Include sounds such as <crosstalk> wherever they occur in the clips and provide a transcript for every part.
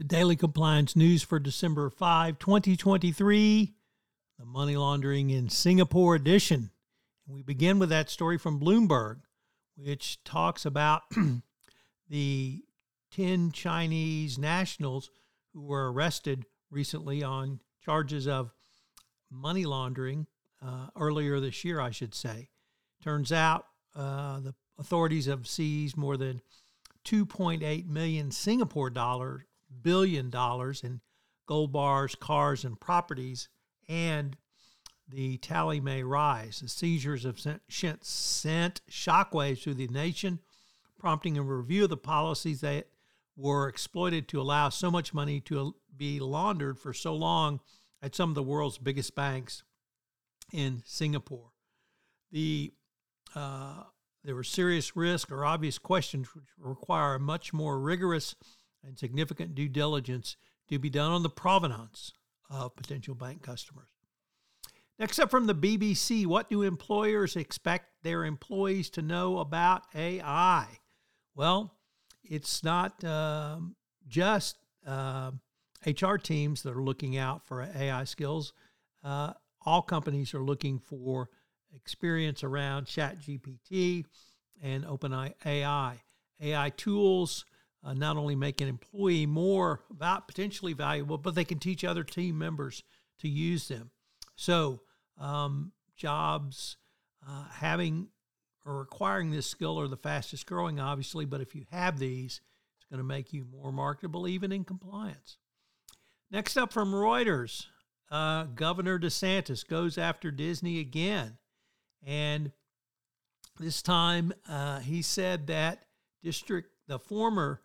The Daily Compliance News for December 5, 2023, the Money Laundering in Singapore edition. We begin with that story from Bloomberg, which talks about <clears throat> the 10 Chinese nationals who were arrested recently on charges of money laundering uh, earlier this year, I should say. Turns out uh, the authorities have seized more than 2.8 million Singapore dollars billion dollars in gold bars, cars, and properties, and the tally may rise. The seizures have sent, sent shockwaves through the nation, prompting a review of the policies that were exploited to allow so much money to be laundered for so long at some of the world's biggest banks in Singapore. The uh, there were serious risks or obvious questions which require a much more rigorous and significant due diligence to be done on the provenance of potential bank customers. Next up from the BBC, what do employers expect their employees to know about AI? Well, it's not um, just uh, HR teams that are looking out for AI skills. Uh, all companies are looking for experience around ChatGPT and OpenAI. AI tools uh, not only make an employee more about potentially valuable, but they can teach other team members to use them. So, um, jobs uh, having or acquiring this skill are the fastest growing, obviously, but if you have these, it's going to make you more marketable even in compliance. Next up from Reuters, uh, Governor DeSantis goes after Disney again. And this time uh, he said that district the former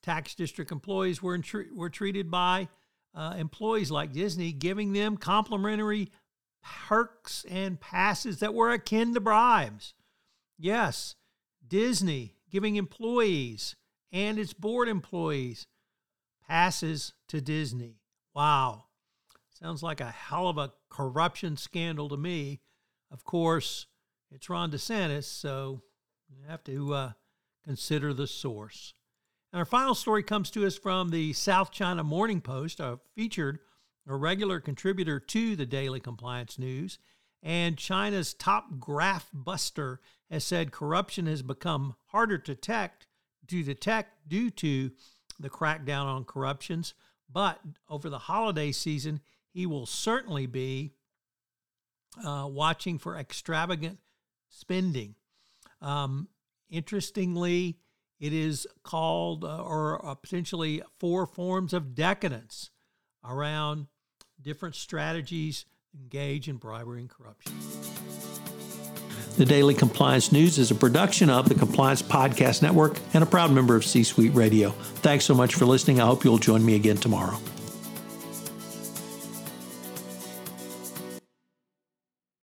tax district employees were, were treated by uh, employees like Disney, giving them complimentary perks and passes that were akin to bribes. Yes, Disney giving employees and its board employees passes to Disney. Wow. Sounds like a hell of a corruption scandal to me. Of course, it's Ron DeSantis, so you have to uh, consider the source. And our final story comes to us from the South China Morning Post, a featured a regular contributor to the Daily Compliance News. And China's top graph buster has said corruption has become harder to detect, to detect due to the crackdown on corruptions. But over the holiday season, he will certainly be uh, watching for extravagant spending. Um, Interestingly, it is called uh, or uh, potentially four forms of decadence around different strategies engage in bribery and corruption. The Daily Compliance News is a production of the Compliance Podcast Network and a proud member of C Suite Radio. Thanks so much for listening. I hope you'll join me again tomorrow.